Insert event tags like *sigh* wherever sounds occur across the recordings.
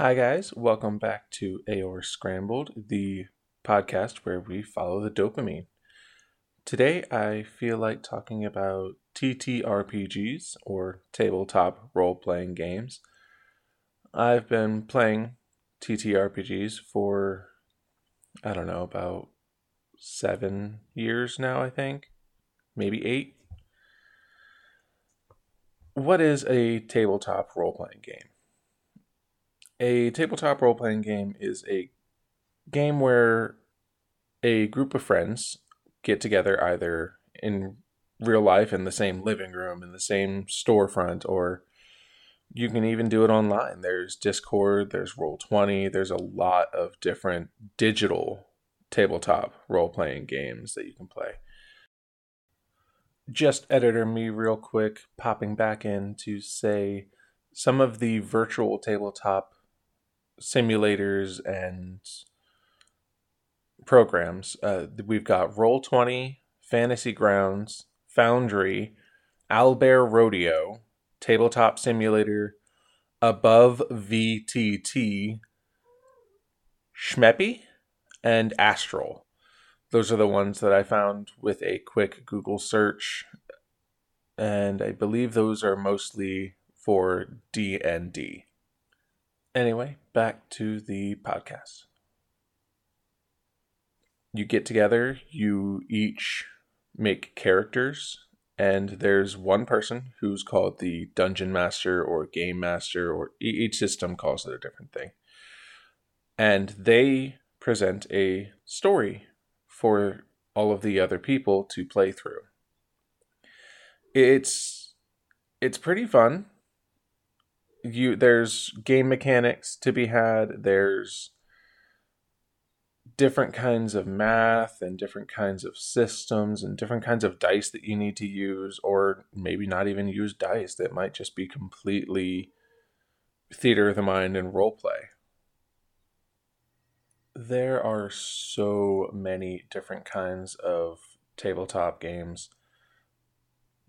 Hi, guys. Welcome back to Aeor Scrambled, the podcast where we follow the dopamine. Today, I feel like talking about TTRPGs or tabletop role playing games. I've been playing TTRPGs for, I don't know, about seven years now, I think. Maybe eight. What is a tabletop role playing game? A tabletop role playing game is a game where a group of friends get together either in real life in the same living room, in the same storefront, or you can even do it online. There's Discord, there's Roll20, there's a lot of different digital tabletop role playing games that you can play. Just editor me real quick, popping back in to say some of the virtual tabletop simulators and programs. Uh, we've got Roll20, Fantasy Grounds, Foundry, Owlbear Rodeo, Tabletop Simulator, Above VTT, Shmeppy, and Astral. Those are the ones that I found with a quick Google search, and I believe those are mostly for D and D. Anyway, back to the podcast. You get together, you each make characters, and there's one person who's called the dungeon master or game master, or each system calls it a different thing. And they present a story for all of the other people to play through. It's it's pretty fun you there's game mechanics to be had there's different kinds of math and different kinds of systems and different kinds of dice that you need to use or maybe not even use dice that might just be completely theater of the mind and role play there are so many different kinds of tabletop games.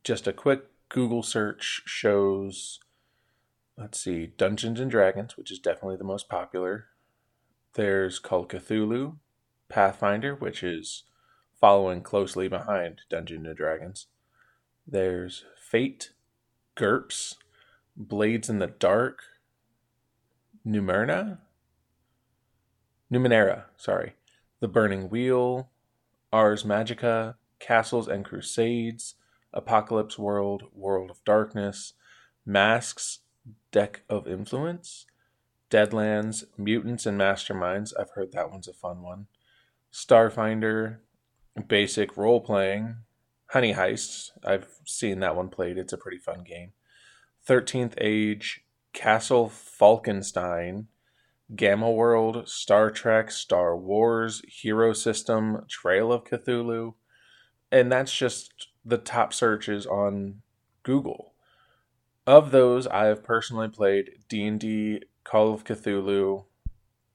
Just a quick google search shows let's see, Dungeons and Dragons, which is definitely the most popular. There's Call Cthulhu, Pathfinder, which is following closely behind Dungeons and Dragons. There's Fate, GURPS, Blades in the Dark, Numerna, Numenera, sorry, The Burning Wheel, Ars Magica, Castles and Crusades, Apocalypse World, World of Darkness, Masks, Deck of Influence, Deadlands, Mutants and Masterminds. I've heard that one's a fun one. Starfinder, basic role playing. Honey Heists. I've seen that one played. It's a pretty fun game. 13th Age, Castle Falkenstein, Gamma World, Star Trek, Star Wars, Hero System, Trail of Cthulhu. And that's just the top searches on Google of those, I have personally played D and D, Call of Cthulhu,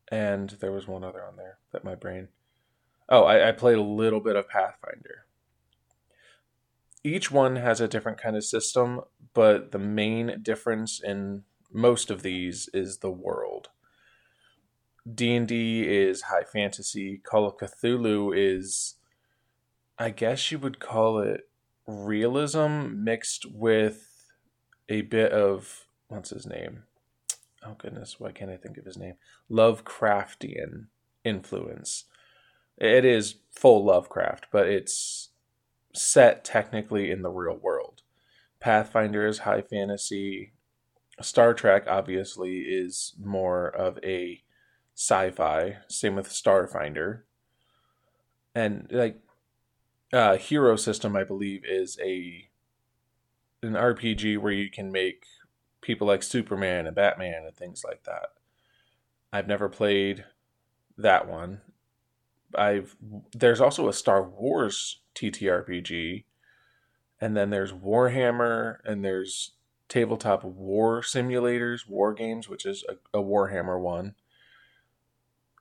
and there was one other on there that my brain. Oh, I, I played a little bit of Pathfinder. Each one has a different kind of system, but the main difference in most of these is the world. D&D is high fantasy, Call of Cthulhu is I guess you would call it realism mixed with a bit of what's his name? Oh goodness, why can't I think of his name? Lovecraftian influence. It is full Lovecraft, but it's set technically in the real world. Pathfinder is high fantasy. Star Trek obviously is more of a sci-fi. Same with Starfinder. And like uh Hero System I believe is a an RPG where you can make people like Superman and Batman and things like that. I've never played that one. I've there's also a Star Wars TTRPG, and then there's Warhammer, and there's tabletop war simulators, war games, which is a, a Warhammer one.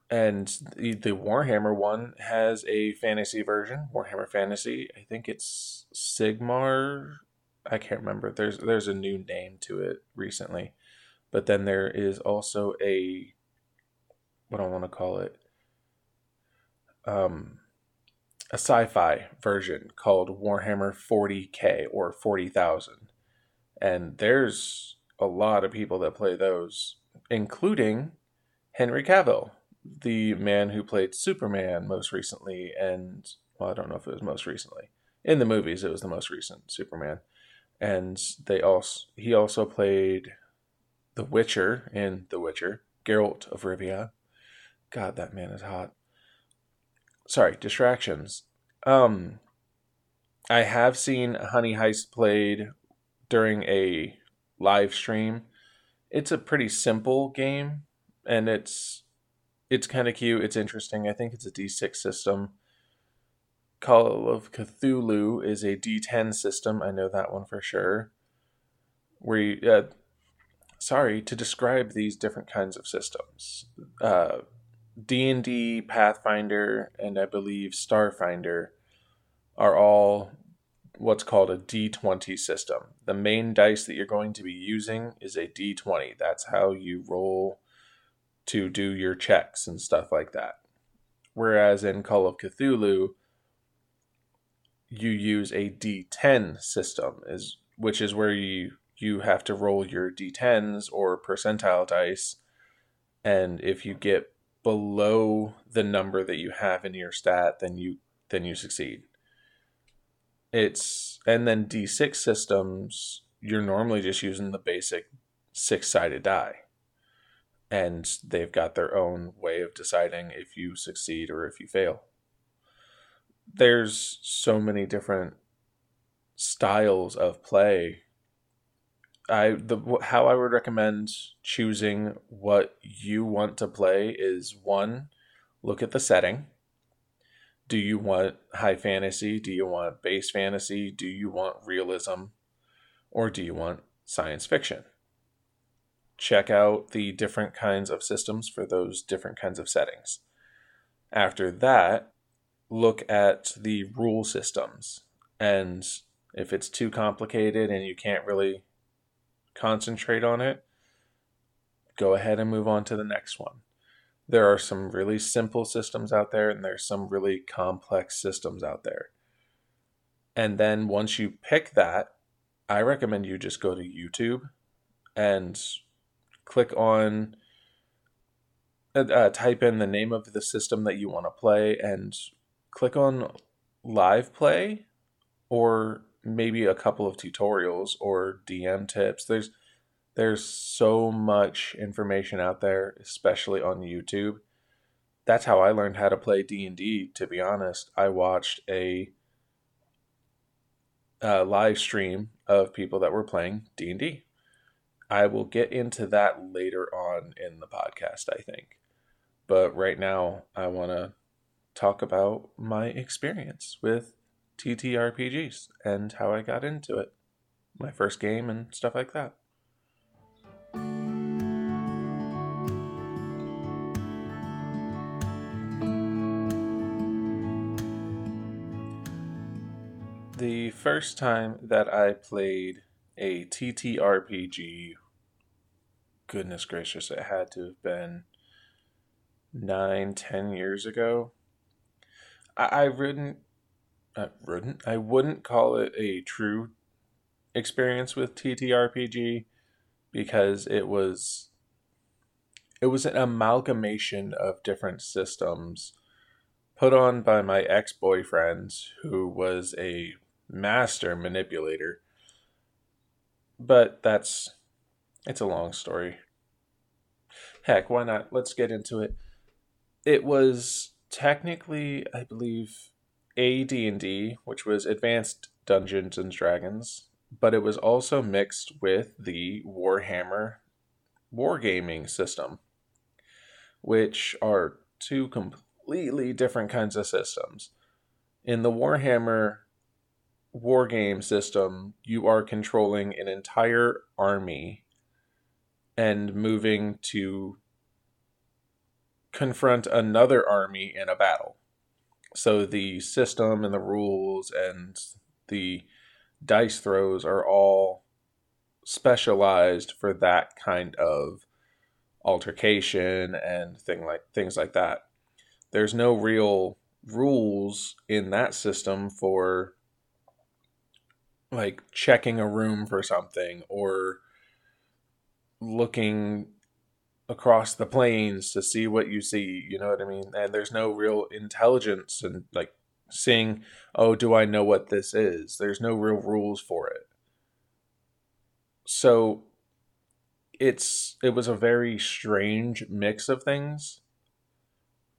And the, the Warhammer one has a fantasy version, Warhammer Fantasy. I think it's Sigmar I can't remember. There's there's a new name to it recently, But then there is also a what I want to call it? Um, a sci-fi version called Warhammer 40k or 40,000. And there's a lot of people that play those, including Henry Cavill, the man who played Superman most recently and well, I don't know if it was most recently. In the movies it was the most recent Superman. And they also he also played The Witcher in The Witcher, Geralt of Rivia. God, that man is hot sorry, distractions. Um, I have seen Honey Heist played during a live stream. It's a pretty simple game, and it's it's kind of cute. It's interesting. I think it's a D6 system. Call of Cthulhu is a D10 system. I know that one for sure. Where you, uh, sorry to describe these different kinds of systems. Uh, D&D, Pathfinder, and I believe Starfinder are all what's called a D20 system. The main dice that you're going to be using is a D20. That's how you roll to do your checks and stuff like that. Whereas in Call of Cthulhu, you use a D10 system, is which is where you you have to roll your D10s or percentile dice, and if you get below the number that you have in your stat, then you then you succeed. It's and then D6 systems, you're normally just using the basic six-sided die. And they've got their own way of deciding if you succeed or if you fail. There's so many different styles of play I the how I would recommend choosing what you want to play is one, look at the setting. Do you want high fantasy? Do you want base fantasy? Do you want realism? Or do you want science fiction? Check out the different kinds of systems for those different kinds of settings. After that, look at the rule systems. And if it's too complicated and you can't really concentrate on it, go ahead and move on to the next one. There are some really simple systems out there, and there's some really complex systems out there. And then once you pick that, I recommend you just go to YouTube and click on, uh, uh type in the name of the system that you want to play, and click on live play or maybe a couple of tutorials or DM tips. There's there's so much information out there, especially on YouTube. That's how I learned how to play D&D, to be honest. I watched a, live stream of people that were playing D&D. I will get into that later on in the podcast, I think. But right now, I want to talk about my experience with TTRPGs and how I got into it, my first game and stuff like that. The first time that I played a TTRPG, goodness gracious, it had to have been nine, ten years ago. I, I wouldn't I wouldn't I wouldn't call it a true experience with TTRPG because it was it was an amalgamation of different systems put on by my ex-boyfriend who was a master manipulator. But that's it's a long story. Heck, why not? Let's get into it. It was technically, I believe, AD&D, which was Advanced Dungeons and Dragons, but it was also mixed with the Warhammer wargaming system, which are two completely different kinds of systems. In the Warhammer wargame system, you are controlling an entire army and moving to confront another army in a battle so the system and the rules and the dice throws are all specialized for that kind of altercation and thing like things like that. There's no real rules in that system for like checking a room for something or looking across the plains to see what you see you know what i mean? And there's no real intelligence and like seeing oh do i know what this is? There's no real rules for it. So it's it was a very strange mix of things.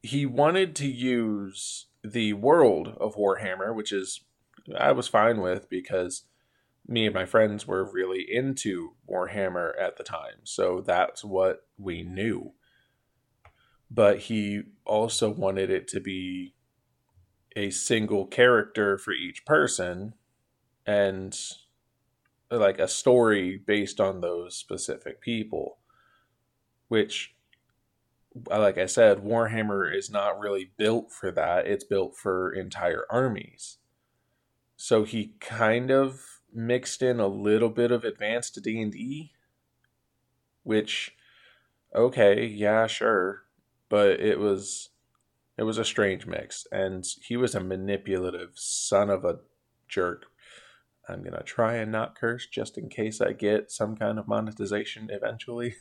He wanted to use the world of warhammer which is i was fine with because me and my friends were really into Warhammer at the time. So that's what we knew. But he also wanted it to be a single character for each person and like a story based on those specific people. Which, uh, like I said, Warhammer is not really built for that. It's built for entire armies. So he kind of mixed in a little bit of advanced D&D which okay, yeah, sure, but it was it was a strange mix and he was a manipulative son of a jerk. I'm going to try and not curse just in case I get some kind of monetization eventually.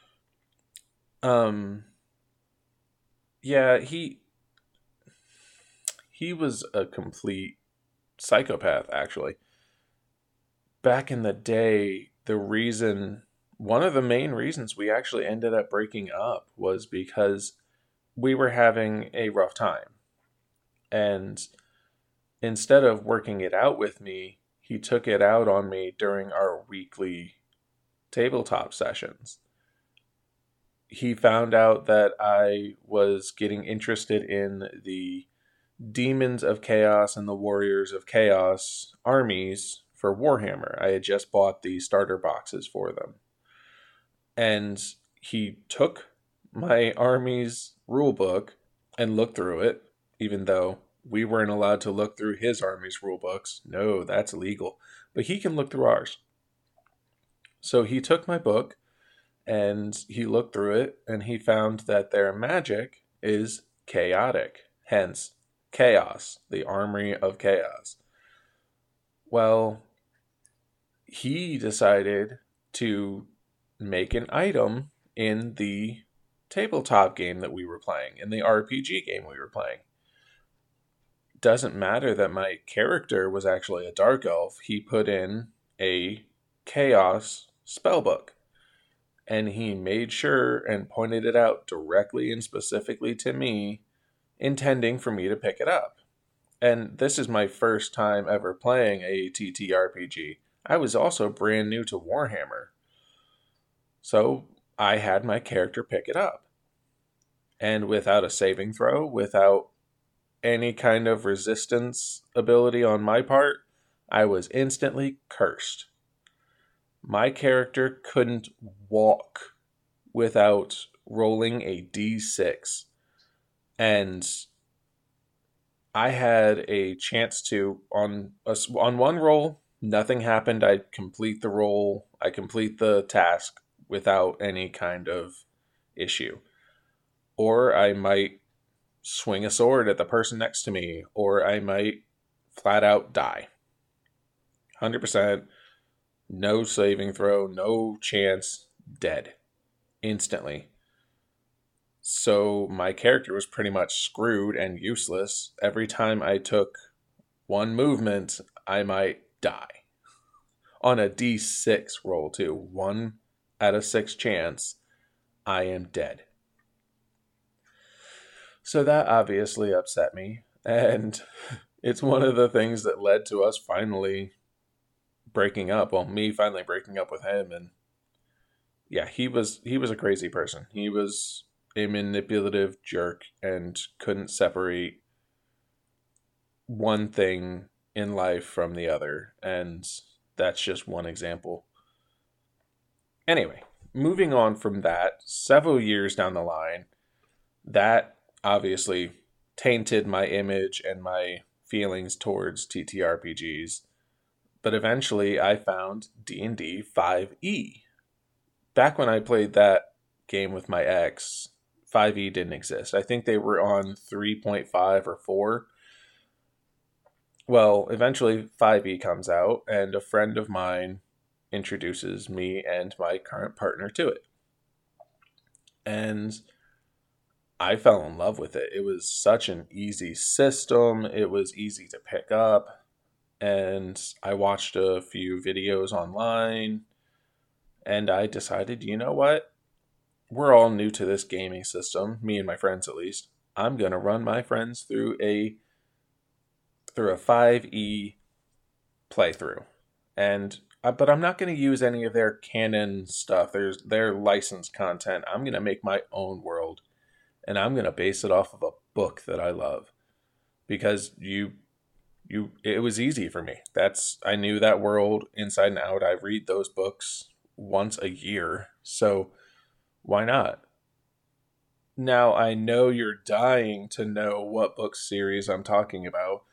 *laughs* um yeah, he he was a complete psychopath actually back in the day, the reason, one of the main reasons we actually ended up breaking up was because we were having a rough time. And instead of working it out with me, he took it out on me during our weekly tabletop sessions. He found out that I was getting interested in the Demons of Chaos and the Warriors of Chaos armies for Warhammer. I had just bought the starter boxes for them. And he took my army's rule book and looked through it, even though we weren't allowed to look through his army's rule books. No, that's illegal. But he can look through ours. So he took my book and he looked through it and he found that their magic is chaotic. Hence, chaos, the armory of chaos. Well, he decided to make an item in the tabletop game that we were playing, in the RPG game we were playing. Doesn't matter that my character was actually a dark elf, he put in a chaos spellbook. And he made sure and pointed it out directly and specifically to me, intending for me to pick it up. And this is my first time ever playing a TTRPG. I was also brand new to Warhammer. So I had my character pick it up. And without a saving throw, without any kind of resistance ability on my part, I was instantly cursed. My character couldn't walk without rolling a d6. And I had a chance to on a, on one roll nothing happened. I complete the role, I complete the task without any kind of issue. Or I might swing a sword at the person next to me, or I might flat out die. 100%, no saving throw, no chance, dead instantly. So my character was pretty much screwed and useless. Every time I took one movement, I might die. On a d6 roll, too. One out of six chance, I am dead. So that obviously upset me. And *laughs* it's one of the things that led to us finally breaking up. Well, me finally breaking up with him. And yeah, he was he was a crazy person. He was a manipulative jerk and couldn't separate one thing in life from the other. And that's just one example. Anyway, moving on from that, several years down the line, that obviously tainted my image and my feelings towards TTRPGs. but eventually I found D&D 5e. Back when I played that game with my ex, 5e didn't exist. I think they were on 3.5 or 4. Well, eventually 5e comes out and a friend of mine introduces me and my current partner to it. And I fell in love with it. It was such an easy system, it was easy to pick up. And I watched a few videos online and I decided, you know what? We're all new to this gaming system, me and my friends at least. I'm going to run my friends through a through a 5e playthrough. And uh, but I'm not going to use any of their canon stuff. There's their licensed content. I'm going to make my own world and I'm going to base it off of a book that I love because you you it was easy for me. That's I knew that world inside and out. I read those books once a year. So why not? Now I know you're dying to know what book series I'm talking about.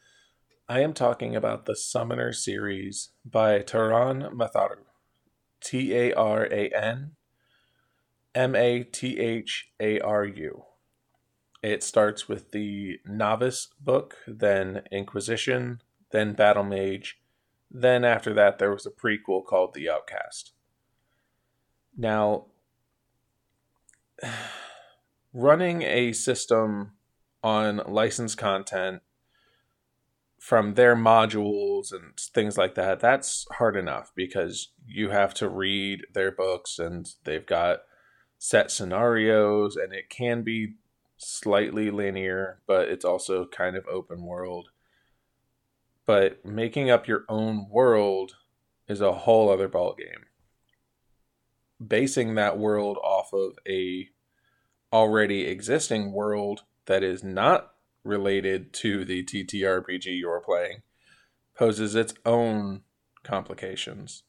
I am talking about the Summoner series by Taran Matharu. T A R A N M A T H A R U. It starts with the Novice book, then Inquisition, then Battle Mage, then after that there was a prequel called The Outcast. Now, *sighs* running a system on licensed content from their modules and things like that, that's hard enough because you have to read their books and they've got set scenarios and it can be slightly linear, but it's also kind of open world. But making up your own world is a whole other ballgame. Basing that world off of a already existing world that is not related to the TTRPG you're playing poses its own complications.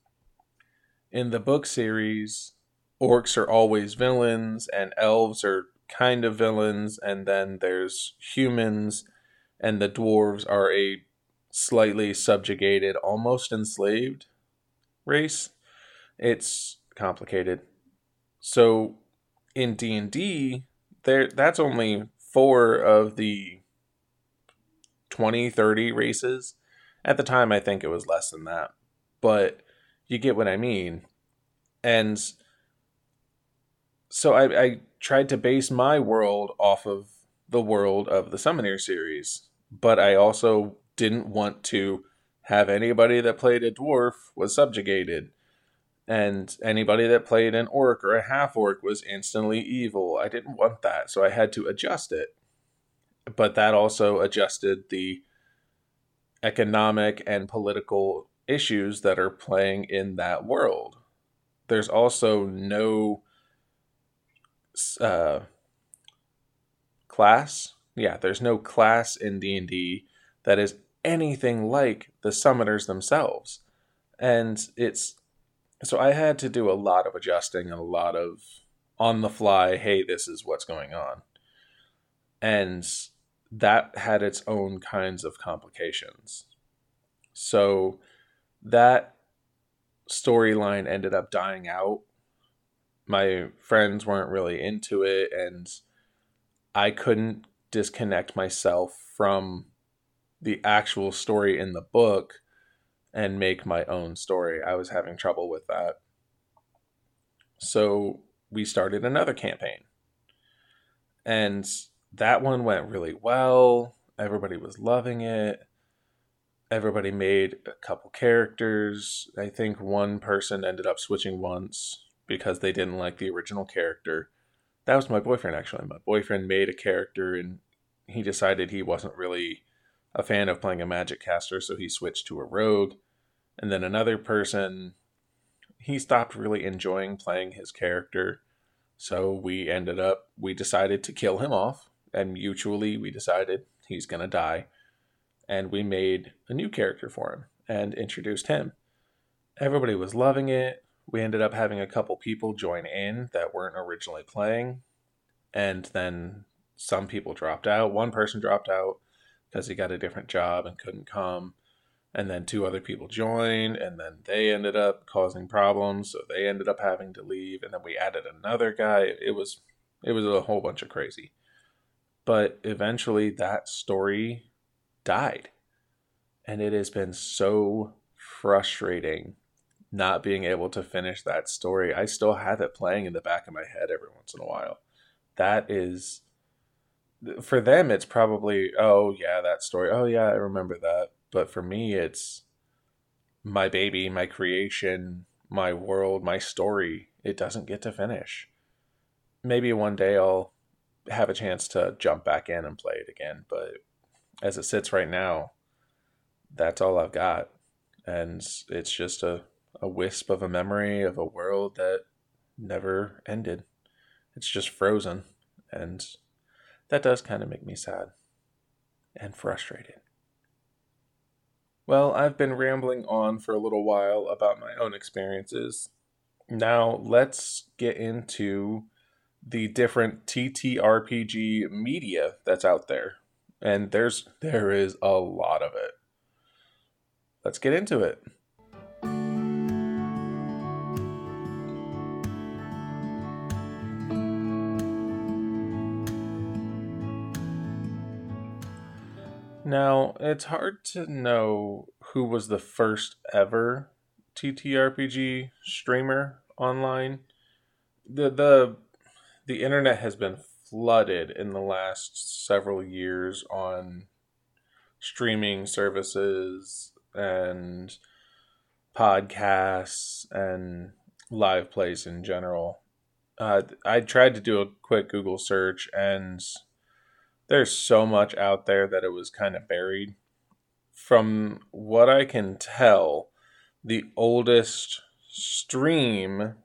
In the book series, orcs are always villains and elves are kind of villains, and then there's humans, and the dwarves are a slightly subjugated, almost enslaved race. It's complicated. So in D&D, there that's only four of the 20, 30 races. At the time I think it was less than that. But you get what I mean. And so I, I tried to base my world off of the world of the Summoner series, but I also didn't want to have anybody that played a dwarf was subjugated, and anybody that played an orc or a half orc was instantly evil. I didn't want that, so I had to adjust it. But that also adjusted the economic and political issues that are playing in that world. There's also no uh, class. Yeah, there's no class in D and D that is anything like the summoners themselves, and it's so I had to do a lot of adjusting and a lot of on the fly. Hey, this is what's going on, and that had its own kinds of complications. So that storyline ended up dying out my friends weren't really into it and I couldn't disconnect myself from the actual story in the book and make my own story. I was having trouble with that. So we started another campaign. And that one went really well. Everybody was loving it. Everybody made a couple characters. I think one person ended up switching once because they didn't like the original character. That was my boyfriend, actually. My boyfriend made a character and he decided he wasn't really a fan of playing a magic caster, so he switched to a rogue. And then another person, he stopped really enjoying playing his character. So we ended up, we decided to kill him off, and mutually we decided he's going to die. And we made a new character for him and introduced him. Everybody was loving it. We ended up having a couple people join in that weren't originally playing. And then some people dropped out. One person dropped out because he got a different job and couldn't come. And then two other people joined and then they ended up causing problems so they ended up having to leave. And then we added another guy. It was it was a whole bunch of crazy but eventually that story died. And it has been so frustrating not being able to finish that story. I still have it playing in the back of my head every once in a while. That is for them it's probably oh yeah that story. Oh yeah i remember that. But for me, it's my baby, my creation, my world, my story. It doesn't get to finish. Maybe one day I'll have a chance to jump back in and play it again, but as it sits right now, that's all I've got. And it's just a, a wisp of a memory of a world that never ended. It's just frozen. And that does kind of make me sad and frustrated. Well, I've been rambling on for a little while about my own experiences. Now, let's get into the different TTRPG media that's out there. And there's there is a lot of it. Let's get into it. Now, it's hard to know who was the first ever TTRPG streamer online. The the the internet has been flooded in the last several years on streaming services and podcasts and live plays in general. Uh, I tried to do a quick Google search and there's so much out there that it was kind of buried. From what I can tell, the oldest stream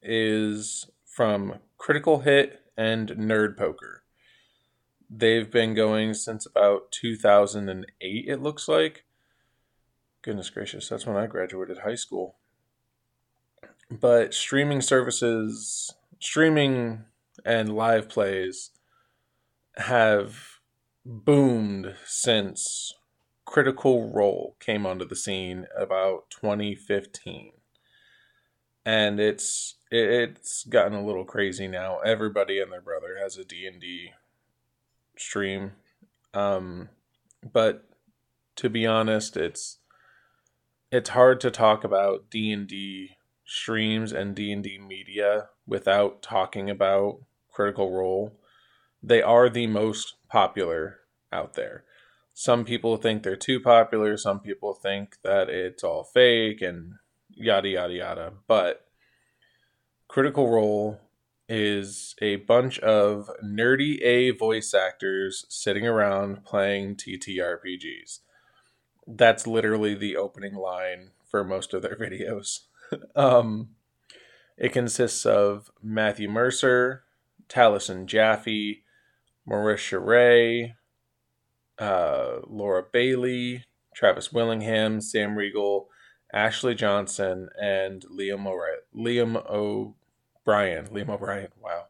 is from Critical Hit and Nerd Poker. They've been going since about 2008, it looks like. Goodness gracious, that's when I graduated high school. But streaming services, streaming and live plays have boomed since Critical Role came onto the scene about 2015. And it's it's gotten a little crazy now. Everybody and their brother has a D&D stream. Um, but to be honest, it's it's hard to talk about D&D streams and D&D media without talking about Critical Role they are the most popular out there. Some people think they're too popular, some people think that it's all fake and yada yada yada. But Critical Role is a bunch of nerdy A voice actors sitting around playing TTRPGs. That's literally the opening line for most of their *laughs* videos. um, it consists of Matthew Mercer, Taliesin Jaffe, Marisha Ray, uh, Laura Bailey, Travis Willingham, Sam Riegel, Ashley Johnson, and Liam O'Reilly. Liam O'Brien. Liam O'Brien. Wow.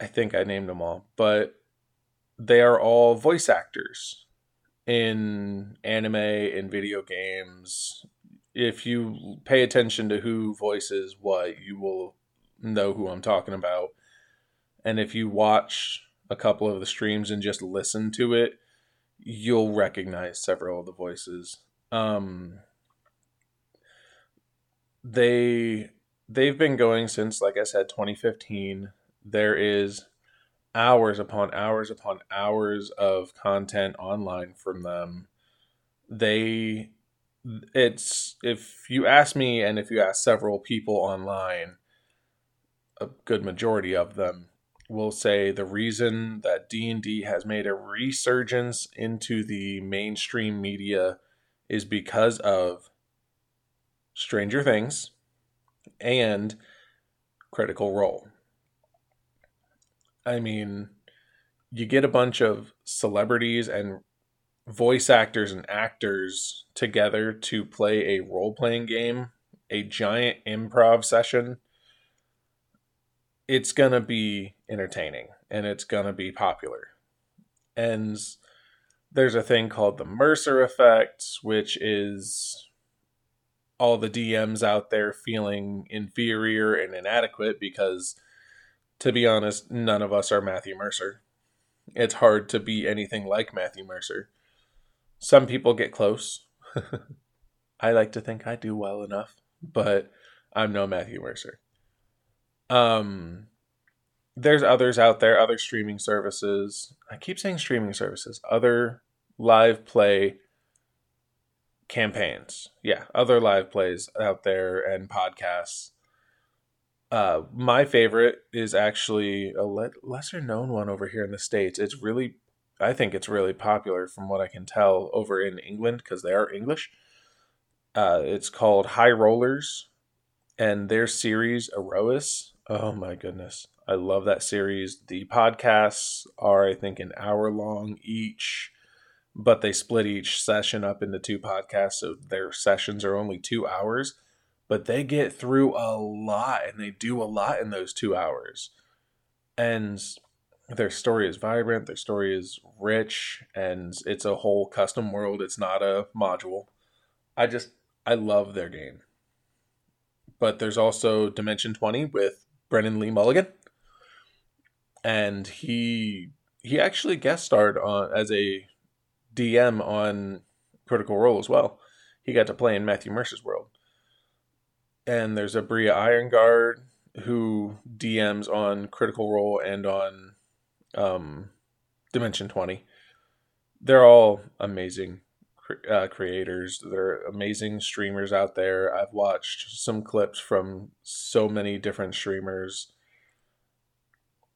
I think I named them all, but they are all voice actors in anime and video games. If you pay attention to who voices what, you will know who I'm talking about. And if you watch a couple of the streams and just listen to it, you'll recognize several of the voices. Um, they they've been going since, like I said, 2015. There is hours upon hours upon hours of content online from them. They it's if you ask me and if you ask several people online, a good majority of them will say the reason that D&D has made a resurgence into the mainstream media is because of Stranger Things and Critical Role. I mean, you get a bunch of celebrities and voice actors and actors together to play a role playing game, a giant improv session it's gonna be entertaining and it's gonna be popular. And There's a thing called the Mercer effect, which is all the DMs out there feeling inferior and inadequate because, to be honest, none of us are Matthew Mercer. It's hard to be anything like Matthew Mercer. Some people get close. *laughs* I like to think I do well enough, but I'm no Matthew Mercer. Um, there's others out there, other streaming services. I keep saying streaming services, other live play campaigns. Yeah, other live plays out there and podcasts. Uh, my favorite is actually a le- lesser known one over here in the states. It's really, I think it's really popular from what I can tell over in England because they are English. Uh, it's called High Rollers, and their series Aerois. Oh my goodness, I love that series. The podcasts are, I think, an hour long each but they split each session up into two podcasts, so their sessions are only two hours. But they get through a lot and they do a lot in those two hours. And their story is vibrant, their story is rich, and it's a whole custom world. It's not a module. I just, I love their game. But there's also Dimension 20 with Brennan Lee Mulligan. And he he actually guest starred on as a DM on Critical Role as well. He got to play in Matthew Mercer's world. And there's Aabria Iyengar who DMs on Critical Role and on um, Dimension 20. They're all amazing uh, creators. They're amazing streamers out there. I've watched some clips from so many different streamers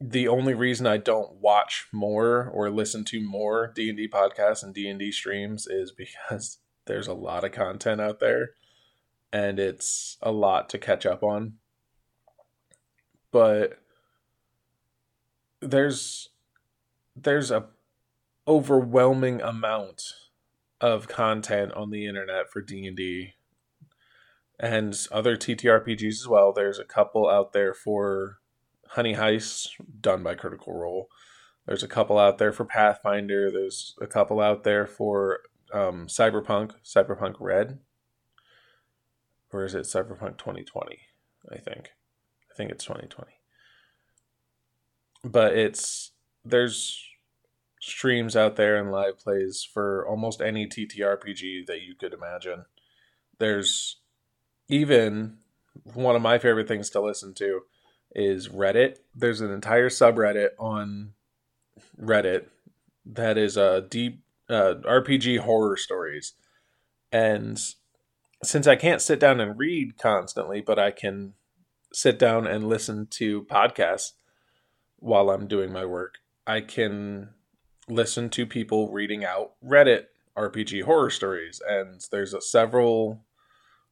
the only reason I don't watch more or listen to more D and D podcasts and D and D streams is because *laughs* there's a lot of content out there, and it's a lot to catch up on. But there's there's a overwhelming amount of content on the internet for D and D and other TTRPGs as well. There's a couple out there for Honey Heist, done by Critical Role. There's a couple out there for Pathfinder. There's a couple out there for um, Cyberpunk, Cyberpunk Red. Or is it Cyberpunk 2020? I think. I think it's 2020. But it's there's streams out there and live plays for almost any TTRPG that you could imagine. There's even one of my favorite things to listen to is Reddit. There's an entire subreddit on Reddit that is a deep uh, RPG horror stories. And since I can't sit down and read constantly, but I can sit down and listen to podcasts while I'm doing my work, I can listen to people reading out Reddit RPG horror stories. And there's a, several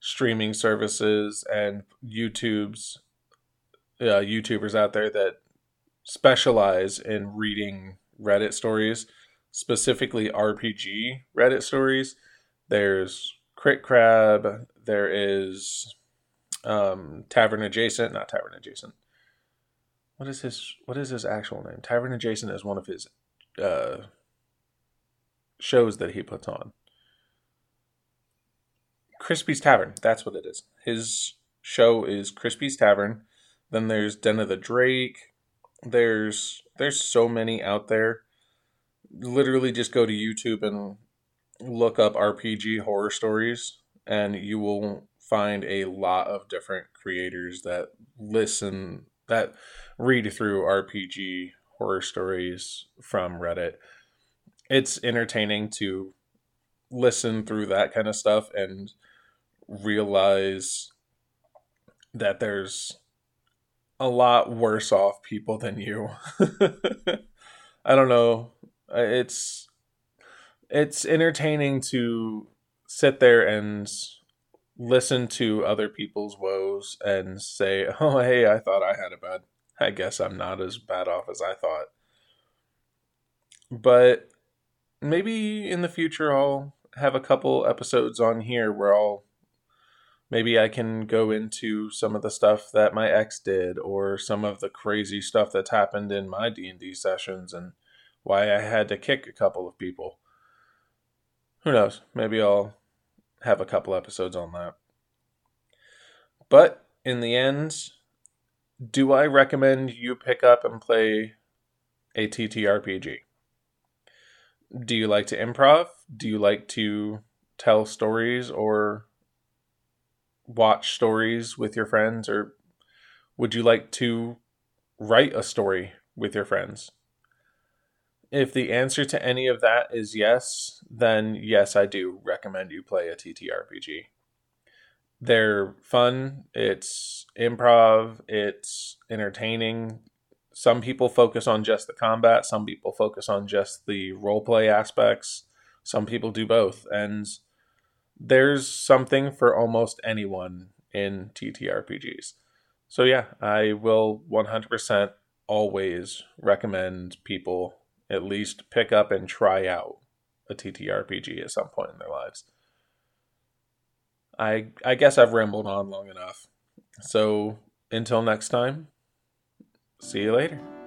streaming services and YouTube's uh, YouTubers out there that specialize in reading Reddit stories, specifically RPG Reddit stories. There's Crit Crab. There is um, Tavern Adjacent, not Tavern Adjacent. What is his What is his actual name? Tavern Adjacent is one of his uh, shows that he puts on. Crispy's Tavern. That's what it is. His show is Crispy's Tavern. Then there's Den of the Drake. There's there's so many out there. Literally just go to YouTube and look up RPG horror stories and you will find a lot of different creators that listen that read through RPG horror stories from Reddit. It's entertaining to listen through that kind of stuff and realize that there's a lot worse off people than you. *laughs* I don't know. It's it's entertaining to sit there and listen to other people's woes and say, *laughs* "Oh, hey, I thought I had a bad. I guess I'm not as bad off as I thought." But maybe in the future I'll have a couple episodes on here where I'll maybe I can go into some of the stuff that my ex did or some of the crazy stuff that's happened in my D&D sessions and why I had to kick a couple of people. Who knows? Maybe I'll have a couple episodes on that. But in the end, do I recommend you pick up and play a TTRPG? Do you like to improv? Do you like to tell stories or watch stories with your friends? Or would you like to write a story with your friends? If the answer to any of that is yes, then yes, I do recommend you play a TTRPG. They're fun, it's improv, it's entertaining. Some people focus on just the combat, some people focus on just the roleplay aspects, some people do both. And there's something for almost anyone in TTRPGs. So, yeah, I will 100% always recommend people at least pick up and try out a TTRPG at some point in their lives. I I guess I've rambled on long enough. So until next time, see you later.